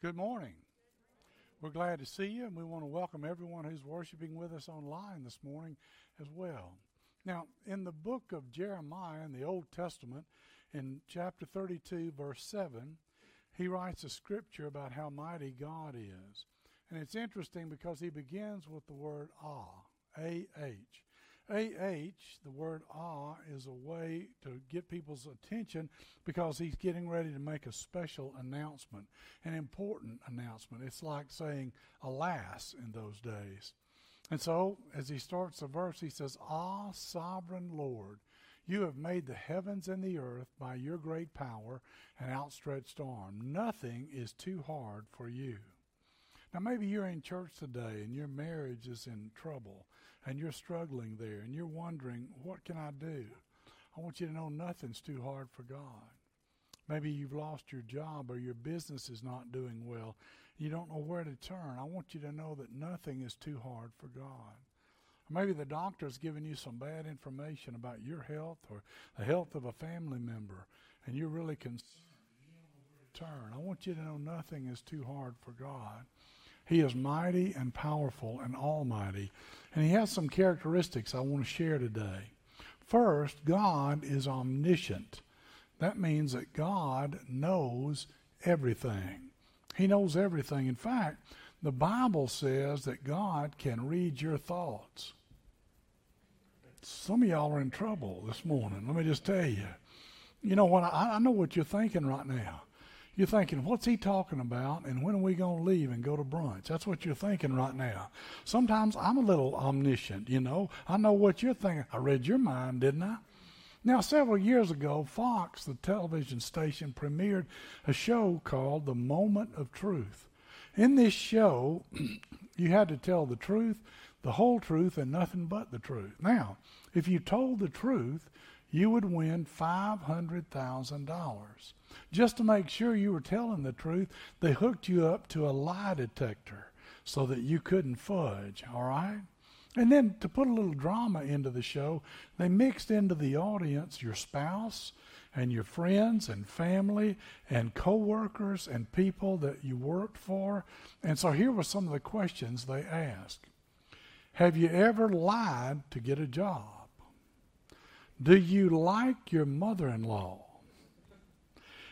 Good morning. We're glad to see you, and we want to welcome everyone who's worshiping with us online this morning as well. Now, in the book of Jeremiah in the Old Testament, in chapter 32, verse 7, he writes a scripture about how mighty God is. And it's interesting because he begins with the word ah, A H. AH, the word ah, is a way to get people's attention because he's getting ready to make a special announcement, an important announcement. It's like saying alas in those days. And so, as he starts the verse, he says, Ah, sovereign Lord, you have made the heavens and the earth by your great power and outstretched arm. Nothing is too hard for you. Now, maybe you're in church today and your marriage is in trouble and you're struggling there and you're wondering, what can I do? I want you to know nothing's too hard for God. Maybe you've lost your job or your business is not doing well. You don't know where to turn. I want you to know that nothing is too hard for God. maybe the doctor's given you some bad information about your health or the health of a family member, and you're really concerned. Turn. I want you to know nothing is too hard for God. He is mighty and powerful and almighty. And he has some characteristics I want to share today. First, God is omniscient. That means that God knows everything. He knows everything. In fact, the Bible says that God can read your thoughts. Some of y'all are in trouble this morning. Let me just tell you. You know what? I, I know what you're thinking right now. You're thinking, what's he talking about? And when are we going to leave and go to brunch? That's what you're thinking right now. Sometimes I'm a little omniscient, you know. I know what you're thinking. I read your mind, didn't I? Now, several years ago, Fox, the television station, premiered a show called The Moment of Truth. In this show, you had to tell the truth, the whole truth, and nothing but the truth. Now, if you told the truth, you would win $500,000. Just to make sure you were telling the truth, they hooked you up to a lie detector so that you couldn't fudge, all right? And then to put a little drama into the show, they mixed into the audience your spouse and your friends and family and coworkers and people that you worked for. And so here were some of the questions they asked. Have you ever lied to get a job? Do you like your mother in law?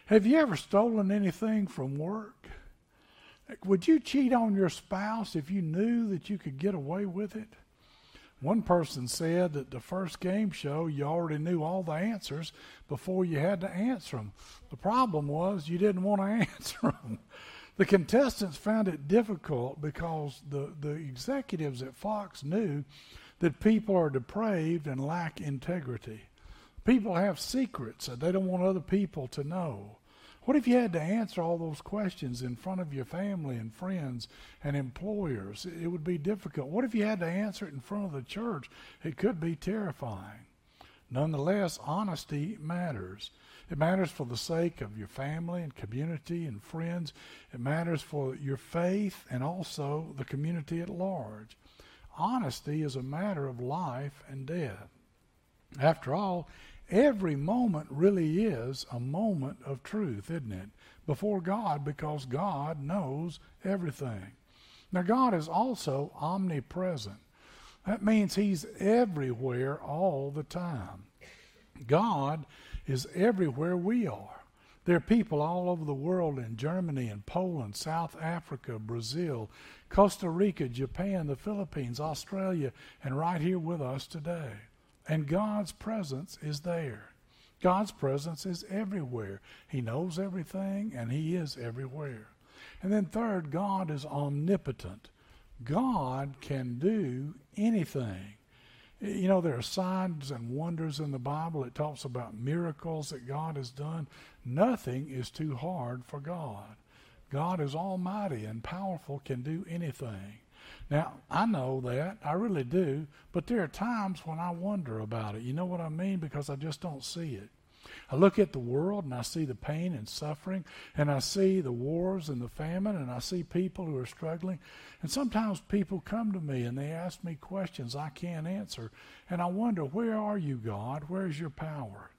Have you ever stolen anything from work? Would you cheat on your spouse if you knew that you could get away with it? One person said that the first game show you already knew all the answers before you had to answer them. The problem was you didn't want to answer them. The contestants found it difficult because the, the executives at Fox knew that people are depraved and lack integrity. People have secrets that they don't want other people to know. What if you had to answer all those questions in front of your family and friends and employers? It would be difficult. What if you had to answer it in front of the church? It could be terrifying. Nonetheless, honesty matters. It matters for the sake of your family and community and friends. It matters for your faith and also the community at large. Honesty is a matter of life and death. After all, every moment really is a moment of truth, isn't it? Before God, because God knows everything. Now, God is also omnipresent. That means He's everywhere all the time. God is everywhere we are. There are people all over the world in Germany and Poland, South Africa, Brazil, Costa Rica, Japan, the Philippines, Australia, and right here with us today. And God's presence is there. God's presence is everywhere. He knows everything and He is everywhere. And then, third, God is omnipotent. God can do anything. You know, there are signs and wonders in the Bible. It talks about miracles that God has done. Nothing is too hard for God. God is almighty and powerful, can do anything. Now, I know that. I really do. But there are times when I wonder about it. You know what I mean? Because I just don't see it. I look at the world and I see the pain and suffering, and I see the wars and the famine, and I see people who are struggling. And sometimes people come to me and they ask me questions I can't answer. And I wonder, where are you, God? Where's your power?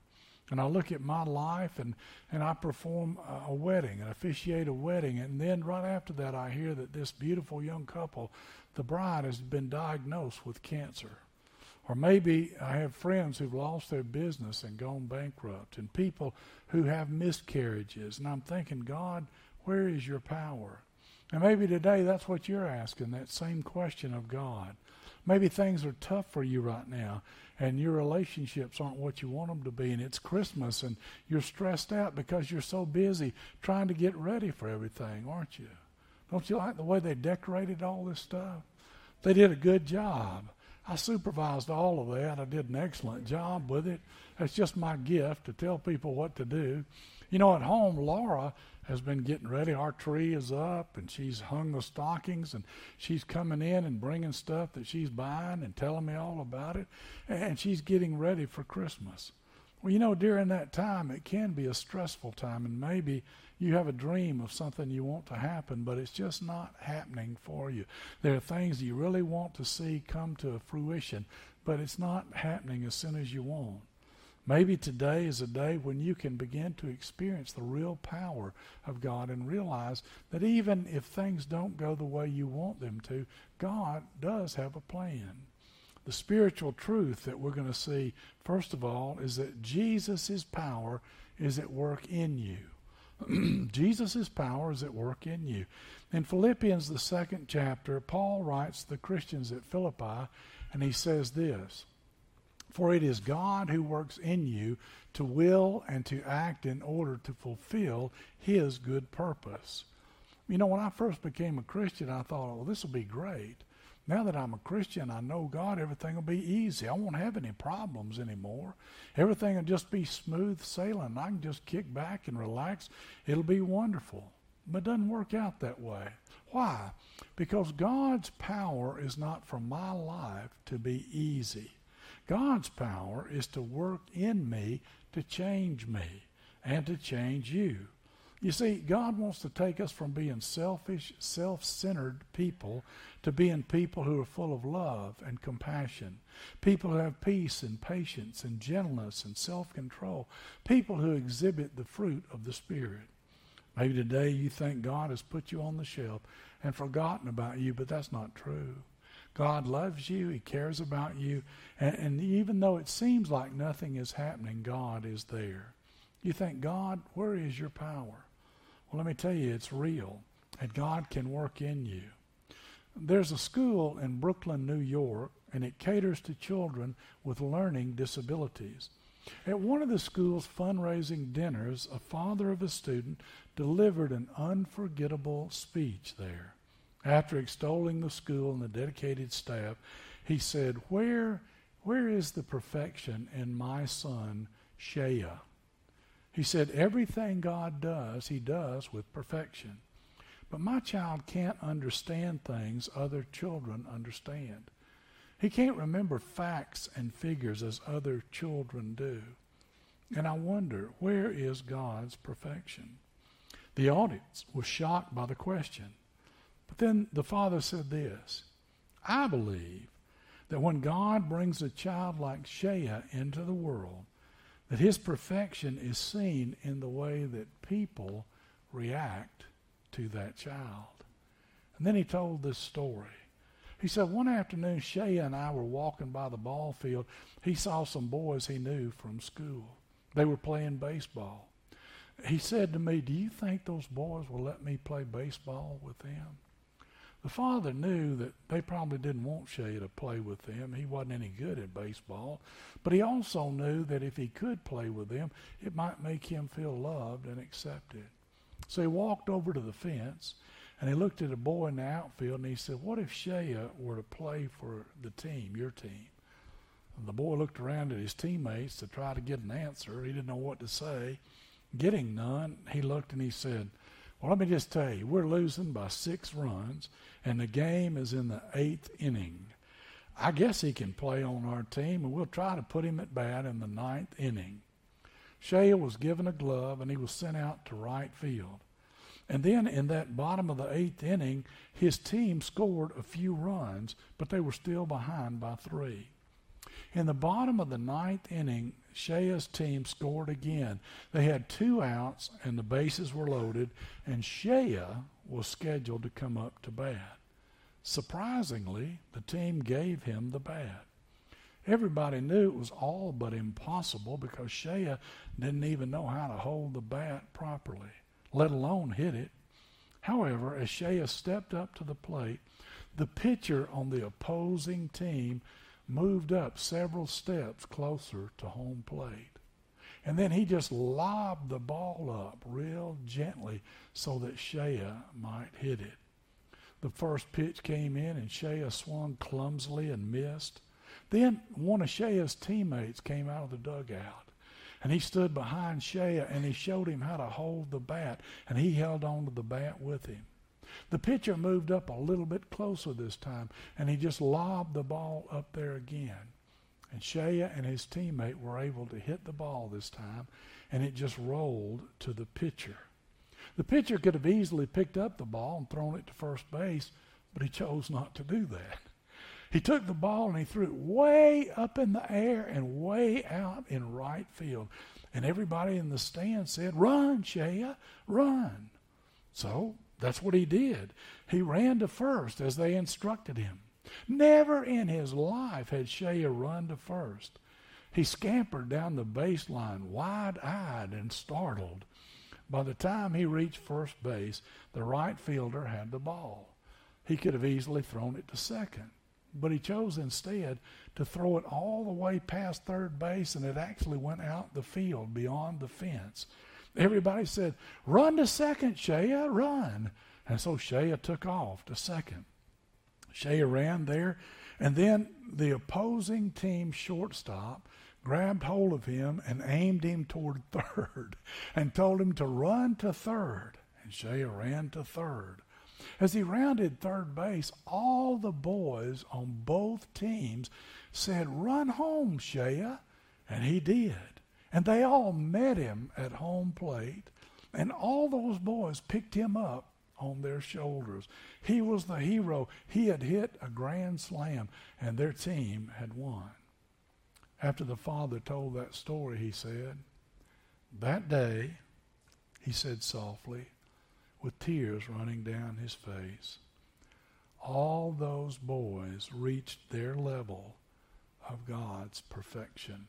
And I look at my life and, and I perform a, a wedding and officiate a wedding, and then right after that, I hear that this beautiful young couple, the bride, has been diagnosed with cancer. Or maybe I have friends who've lost their business and gone bankrupt, and people who have miscarriages. And I'm thinking, God, where is your power? And maybe today that's what you're asking, that same question of God. Maybe things are tough for you right now, and your relationships aren't what you want them to be, and it's Christmas, and you're stressed out because you're so busy trying to get ready for everything, aren't you? Don't you like the way they decorated all this stuff? They did a good job. I supervised all of that. I did an excellent job with it. That's just my gift to tell people what to do. You know, at home, Laura has been getting ready. Our tree is up, and she's hung the stockings, and she's coming in and bringing stuff that she's buying and telling me all about it. And she's getting ready for Christmas. Well, you know, during that time, it can be a stressful time, and maybe you have a dream of something you want to happen, but it's just not happening for you. There are things you really want to see come to fruition, but it's not happening as soon as you want. Maybe today is a day when you can begin to experience the real power of God and realize that even if things don't go the way you want them to, God does have a plan. The spiritual truth that we're going to see, first of all, is that Jesus' power is at work in you. Jesus' power is at work in you. In Philippians, the second chapter, Paul writes to the Christians at Philippi, and he says this For it is God who works in you to will and to act in order to fulfill his good purpose. You know, when I first became a Christian, I thought, well, this will be great. Now that I'm a Christian, I know God, everything will be easy. I won't have any problems anymore. Everything will just be smooth sailing. I can just kick back and relax. It'll be wonderful. But it doesn't work out that way. Why? Because God's power is not for my life to be easy. God's power is to work in me to change me and to change you. You see, God wants to take us from being selfish, self centered people to being people who are full of love and compassion, people who have peace and patience and gentleness and self control, people who exhibit the fruit of the Spirit. Maybe today you think God has put you on the shelf and forgotten about you, but that's not true. God loves you, He cares about you, and, and even though it seems like nothing is happening, God is there. You think, God, where is your power? Well, let me tell you, it's real, and God can work in you. There's a school in Brooklyn, New York, and it caters to children with learning disabilities. At one of the school's fundraising dinners, a father of a student delivered an unforgettable speech there. After extolling the school and the dedicated staff, he said, Where, where is the perfection in my son, Shea? He said, Everything God does, He does with perfection. But my child can't understand things other children understand. He can't remember facts and figures as other children do. And I wonder, where is God's perfection? The audience was shocked by the question. But then the father said this I believe that when God brings a child like Shea into the world, that his perfection is seen in the way that people react to that child. And then he told this story. He said, One afternoon, Shea and I were walking by the ball field. He saw some boys he knew from school. They were playing baseball. He said to me, Do you think those boys will let me play baseball with them? The father knew that they probably didn't want Shea to play with them. He wasn't any good at baseball. But he also knew that if he could play with them, it might make him feel loved and accepted. So he walked over to the fence and he looked at a boy in the outfield and he said, What if Shea were to play for the team, your team? And the boy looked around at his teammates to try to get an answer. He didn't know what to say. Getting none, he looked and he said, well, let me just tell you, we're losing by six runs, and the game is in the eighth inning. I guess he can play on our team, and we'll try to put him at bat in the ninth inning. Shea was given a glove, and he was sent out to right field. And then in that bottom of the eighth inning, his team scored a few runs, but they were still behind by three. In the bottom of the ninth inning, Shea's team scored again. They had two outs and the bases were loaded, and Shea was scheduled to come up to bat. Surprisingly, the team gave him the bat. Everybody knew it was all but impossible because Shea didn't even know how to hold the bat properly, let alone hit it. However, as Shea stepped up to the plate, the pitcher on the opposing team moved up several steps closer to home plate. And then he just lobbed the ball up real gently so that Shea might hit it. The first pitch came in and Shea swung clumsily and missed. Then one of Shea's teammates came out of the dugout. And he stood behind Shea and he showed him how to hold the bat. And he held on to the bat with him. The pitcher moved up a little bit closer this time, and he just lobbed the ball up there again. And Shea and his teammate were able to hit the ball this time, and it just rolled to the pitcher. The pitcher could have easily picked up the ball and thrown it to first base, but he chose not to do that. He took the ball and he threw it way up in the air and way out in right field. And everybody in the stand said, Run, Shea, run. So that's what he did. He ran to first as they instructed him. Never in his life had Shea run to first. He scampered down the baseline, wide eyed and startled. By the time he reached first base, the right fielder had the ball. He could have easily thrown it to second, but he chose instead to throw it all the way past third base, and it actually went out the field beyond the fence. Everybody said, Run to second, Shea, run. And so Shea took off to second. Shea ran there, and then the opposing team shortstop grabbed hold of him and aimed him toward third and told him to run to third. And Shea ran to third. As he rounded third base, all the boys on both teams said, Run home, Shea. And he did. And they all met him at home plate, and all those boys picked him up on their shoulders. He was the hero. He had hit a grand slam, and their team had won. After the father told that story, he said, That day, he said softly, with tears running down his face, all those boys reached their level of God's perfection.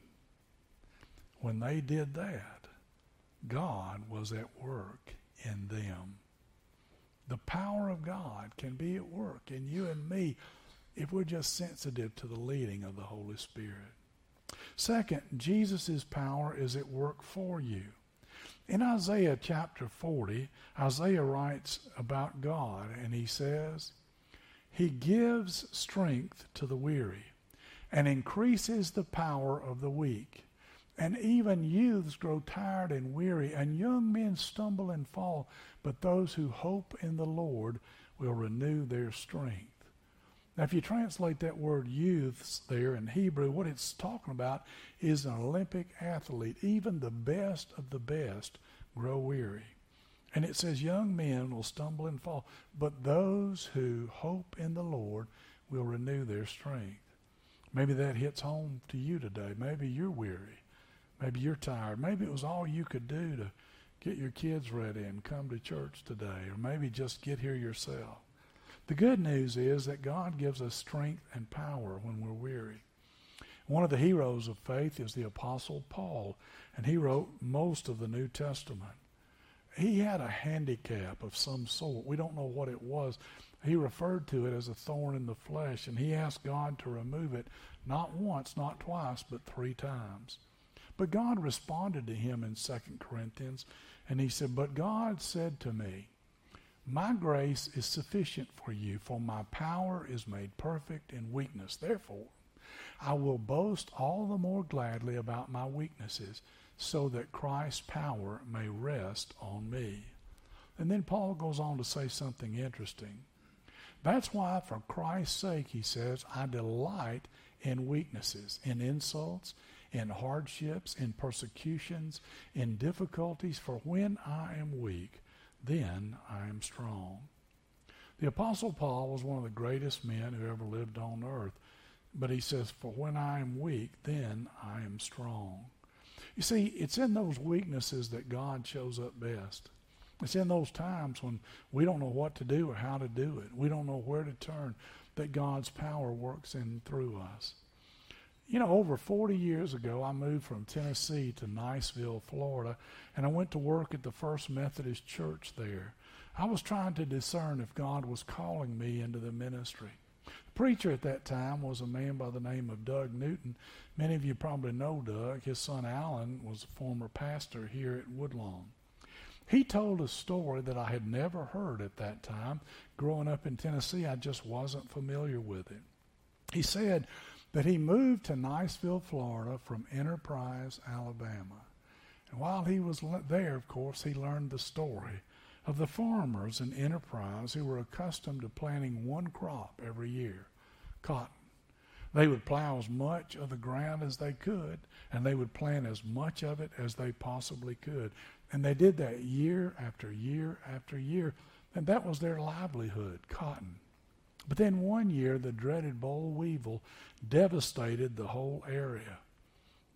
When they did that, God was at work in them. The power of God can be at work in you and me if we're just sensitive to the leading of the Holy Spirit. Second, Jesus' power is at work for you. In Isaiah chapter 40, Isaiah writes about God, and he says, He gives strength to the weary and increases the power of the weak. And even youths grow tired and weary, and young men stumble and fall. But those who hope in the Lord will renew their strength. Now, if you translate that word youths there in Hebrew, what it's talking about is an Olympic athlete. Even the best of the best grow weary. And it says, Young men will stumble and fall, but those who hope in the Lord will renew their strength. Maybe that hits home to you today. Maybe you're weary. Maybe you're tired. Maybe it was all you could do to get your kids ready and come to church today, or maybe just get here yourself. The good news is that God gives us strength and power when we're weary. One of the heroes of faith is the Apostle Paul, and he wrote most of the New Testament. He had a handicap of some sort. We don't know what it was. He referred to it as a thorn in the flesh, and he asked God to remove it not once, not twice, but three times. But God responded to him in 2 Corinthians, and he said, But God said to me, My grace is sufficient for you, for my power is made perfect in weakness. Therefore, I will boast all the more gladly about my weaknesses, so that Christ's power may rest on me. And then Paul goes on to say something interesting. That's why, for Christ's sake, he says, I delight in weaknesses, in insults, in hardships, in persecutions, in difficulties, for when I am weak, then I am strong. The Apostle Paul was one of the greatest men who ever lived on earth. But he says, For when I am weak, then I am strong. You see, it's in those weaknesses that God shows up best. It's in those times when we don't know what to do or how to do it. We don't know where to turn that God's power works in through us. You know, over 40 years ago, I moved from Tennessee to Niceville, Florida, and I went to work at the First Methodist Church there. I was trying to discern if God was calling me into the ministry. The preacher at that time was a man by the name of Doug Newton. Many of you probably know Doug. His son Alan was a former pastor here at Woodlawn. He told a story that I had never heard at that time. Growing up in Tennessee, I just wasn't familiar with it. He said that he moved to Niceville, Florida from Enterprise, Alabama. And while he was there, of course, he learned the story of the farmers in Enterprise who were accustomed to planting one crop every year cotton. They would plow as much of the ground as they could, and they would plant as much of it as they possibly could. And they did that year after year after year. And that was their livelihood, cotton. But then one year, the dreaded boll weevil devastated the whole area.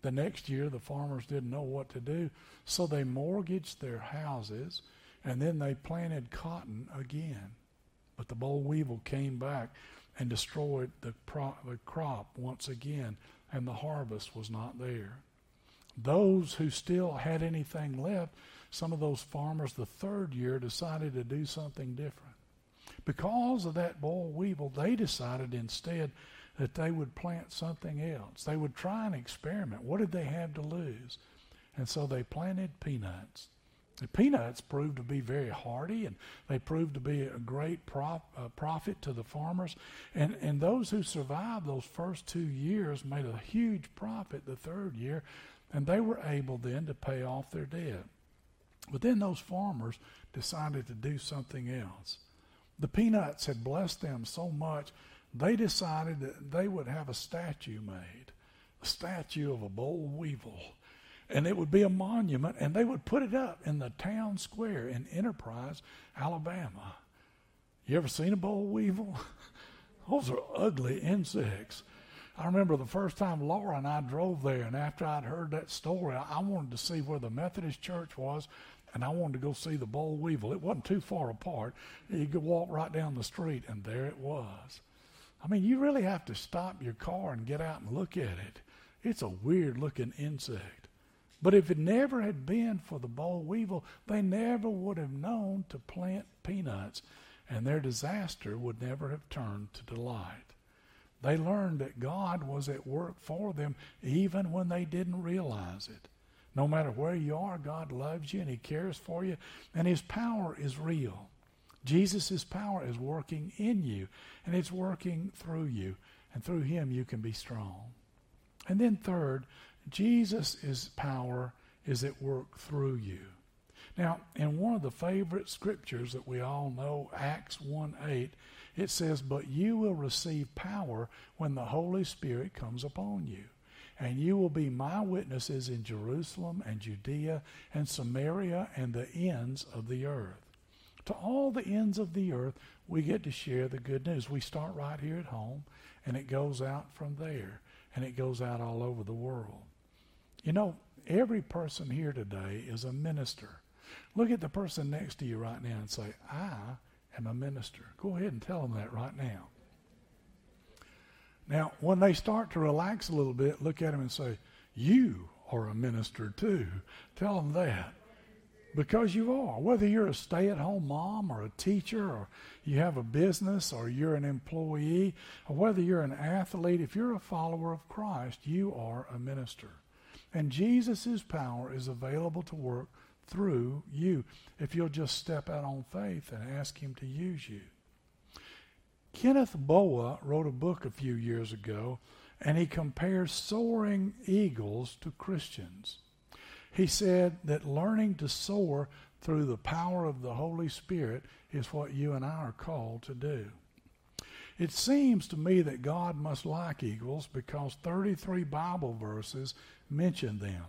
The next year, the farmers didn't know what to do, so they mortgaged their houses and then they planted cotton again. But the boll weevil came back and destroyed the, pro- the crop once again, and the harvest was not there. Those who still had anything left, some of those farmers the third year decided to do something different. Because of that boll weevil, they decided instead that they would plant something else. They would try an experiment. What did they have to lose? And so they planted peanuts. The peanuts proved to be very hardy and they proved to be a great uh, profit to the farmers. And, and those who survived those first two years made a huge profit the third year and they were able then to pay off their debt. But then those farmers decided to do something else. The peanuts had blessed them so much, they decided that they would have a statue made, a statue of a boll weevil. And it would be a monument, and they would put it up in the town square in Enterprise, Alabama. You ever seen a boll weevil? Those are ugly insects. I remember the first time Laura and I drove there, and after I'd heard that story, I wanted to see where the Methodist church was, and I wanted to go see the boll weevil. It wasn't too far apart. You could walk right down the street, and there it was. I mean, you really have to stop your car and get out and look at it. It's a weird looking insect. But if it never had been for the boll weevil, they never would have known to plant peanuts, and their disaster would never have turned to delight. They learned that God was at work for them even when they didn't realize it. No matter where you are, God loves you and He cares for you, and His power is real. Jesus' power is working in you, and it's working through you, and through Him you can be strong. And then, third, Jesus' power is at work through you. Now, in one of the favorite scriptures that we all know, Acts 1 8, it says, But you will receive power when the Holy Spirit comes upon you. And you will be my witnesses in Jerusalem and Judea and Samaria and the ends of the earth. To all the ends of the earth, we get to share the good news. We start right here at home, and it goes out from there, and it goes out all over the world. You know, every person here today is a minister. Look at the person next to you right now and say, I am a minister. Go ahead and tell them that right now. Now, when they start to relax a little bit, look at them and say, You are a minister too. Tell them that. Because you are. Whether you're a stay at home mom or a teacher or you have a business or you're an employee or whether you're an athlete, if you're a follower of Christ, you are a minister. And Jesus' power is available to work through you if you'll just step out on faith and ask Him to use you. Kenneth Boa wrote a book a few years ago, and he compares soaring eagles to Christians. He said that learning to soar through the power of the Holy Spirit is what you and I are called to do. It seems to me that God must like eagles because 33 Bible verses mention them.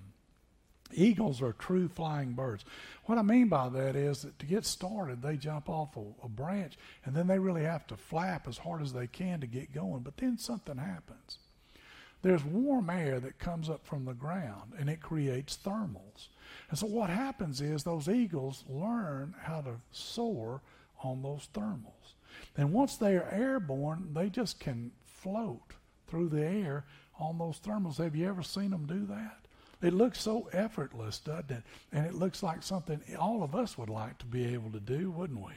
Eagles are true flying birds. What I mean by that is that to get started, they jump off a, a, branch and then they really have to flap as hard as they can to get going. But then something happens. There's warm air that comes up from the ground and it creates thermals. And so what happens is those eagles learn how to soar on those thermals. And once they are airborne, they just can float through the air on those thermals. Have you ever seen them do that? It looks so effortless, doesn't it? And it looks like something all of us would like to be able to do, wouldn't we?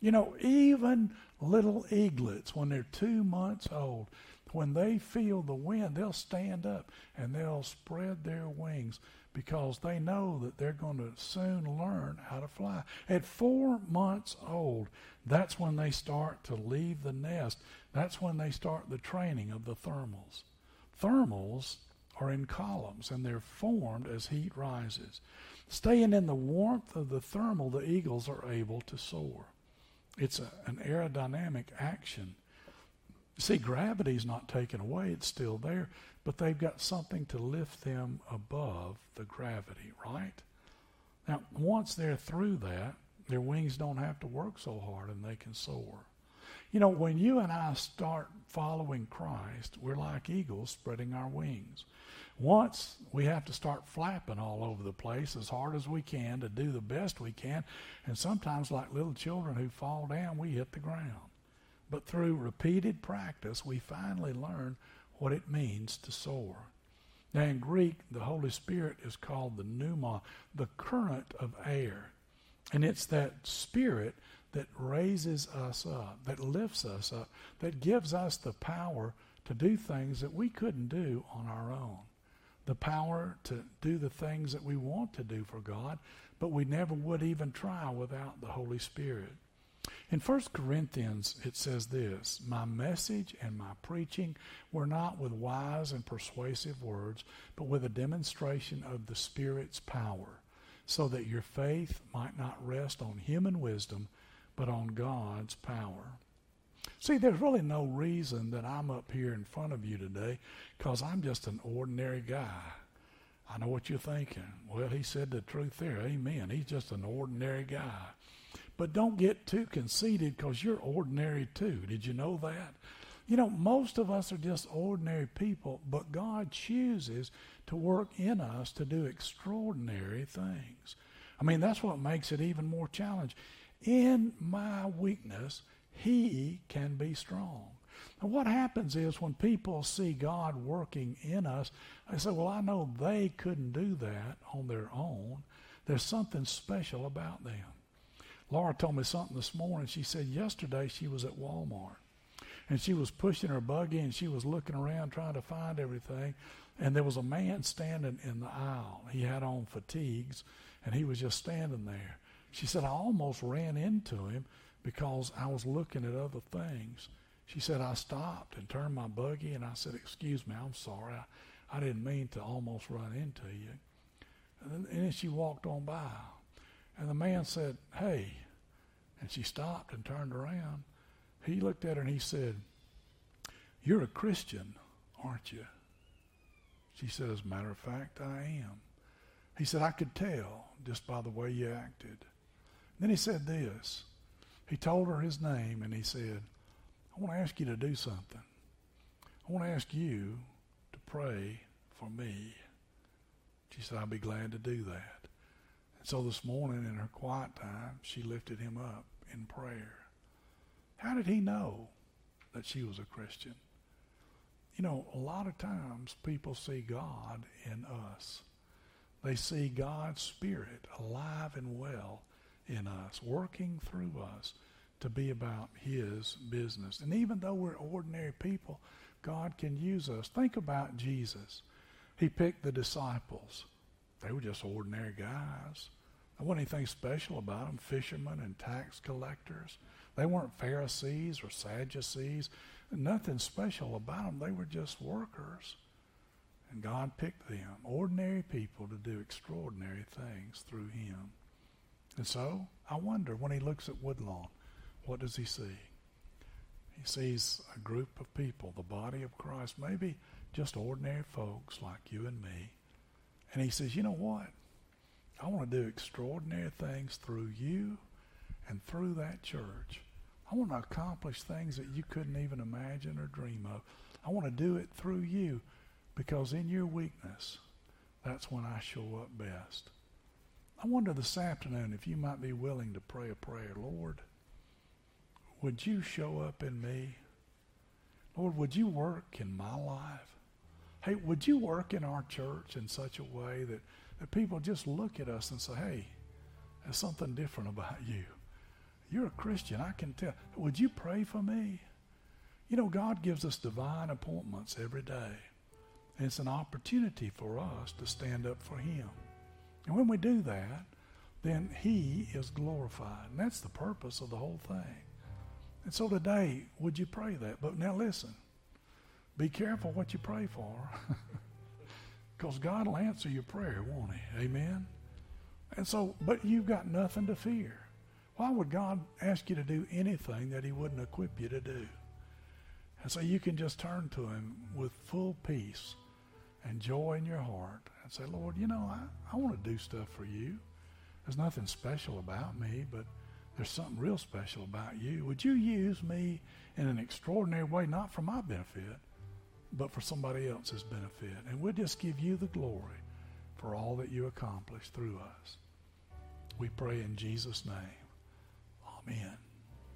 You know, even little eaglets, when they're two months old, when they feel the wind, they'll stand up and they'll spread their wings because they know that they're going to soon learn how to fly. At four months old, that's when they start to leave the nest. That's when they start the training of the thermals. Thermals are in columns and they're formed as heat rises. Staying in the warmth of the thermal, the eagles are able to soar. It's a, an aerodynamic action. See, gravity's not taken away, it's still there, but they've got something to lift them above the gravity, right? Now, once they're through that, their wings don't have to work so hard and they can soar. You know, when you and I start following Christ, we're like eagles spreading our wings. Once we have to start flapping all over the place as hard as we can to do the best we can. And sometimes, like little children who fall down, we hit the ground. But through repeated practice, we finally learn what it means to soar. Now, in Greek, the Holy Spirit is called the pneuma, the current of air. And it's that spirit that raises us up, that lifts us up, that gives us the power to do things that we couldn't do on our own the power to do the things that we want to do for God, but we never would even try without the Holy Spirit. In 1 Corinthians, it says this My message and my preaching were not with wise and persuasive words, but with a demonstration of the Spirit's power, so that your faith might not rest on human wisdom, but on God's power. See, there's really no reason that I'm up here in front of you today because I'm just an ordinary guy. I know what you're thinking. Well, he said the truth there. Amen. He's just an ordinary guy. But don't get too conceited because you're ordinary too. Did you know that? You know, most of us are just ordinary people, but God chooses to work in us to do extraordinary things. I mean, that's what makes it even more challenging. In my weakness, he can be strong. And what happens is when people see God working in us, they say, Well, I know they couldn't do that on their own. There's something special about them. Laura told me something this morning. She said yesterday she was at Walmart and she was pushing her buggy and she was looking around trying to find everything. And there was a man standing in the aisle. He had on fatigues and he was just standing there. She said, I almost ran into him because I was looking at other things. She said, I stopped and turned my buggy and I said, Excuse me, I'm sorry. I, I didn't mean to almost run into you. And then, and then she walked on by. And the man said, Hey. And she stopped and turned around. He looked at her and he said, You're a Christian, aren't you? She said, As a matter of fact, I am. He said, I could tell just by the way you acted. then he said this he told her his name and he said, I want to ask you to do something. I want to ask you to pray for me. She said, I'll be glad to do that. And so this morning in her quiet time, she lifted him up in prayer. How did he know that she was a Christian? You know, a lot of times people see God in us. They see God's Spirit alive and well in us, working through us to be about His business. And even though we're ordinary people, God can use us. Think about Jesus. He picked the disciples. They were just ordinary guys. There wasn't anything special about them, fishermen and tax collectors. They weren't Pharisees or Sadducees. Nothing special about them. They were just workers. And God picked them, ordinary people, to do extraordinary things through Him. And so I wonder when he looks at Woodlawn, what does he see? He sees a group of people, the body of Christ, maybe just ordinary folks like you and me. And he says, You know what? I want to do extraordinary things through you and through that church. I want to accomplish things that you couldn't even imagine or dream of. I want to do it through you because in your weakness, that's when I show up best. I wonder this afternoon if you might be willing to pray a prayer. Lord, would you show up in me? Lord, would you work in my life? Hey, would you work in our church in such a way that, that people just look at us and say, hey, there's something different about you? You're a Christian, I can tell. Would you pray for me? You know, God gives us divine appointments every day. It's an opportunity for us to stand up for Him. And when we do that, then He is glorified. And that's the purpose of the whole thing. And so today, would you pray that? But now listen. Be careful what you pray for. Because God will answer your prayer, won't He? Amen? And so, but you've got nothing to fear. Why would God ask you to do anything that He wouldn't equip you to do? And so you can just turn to Him with full peace and joy in your heart and say, Lord, you know, I, I want to do stuff for you. There's nothing special about me, but there's something real special about you. Would you use me in an extraordinary way, not for my benefit, but for somebody else's benefit. And we'll just give you the glory for all that you accomplish through us. We pray in Jesus' name. Amen.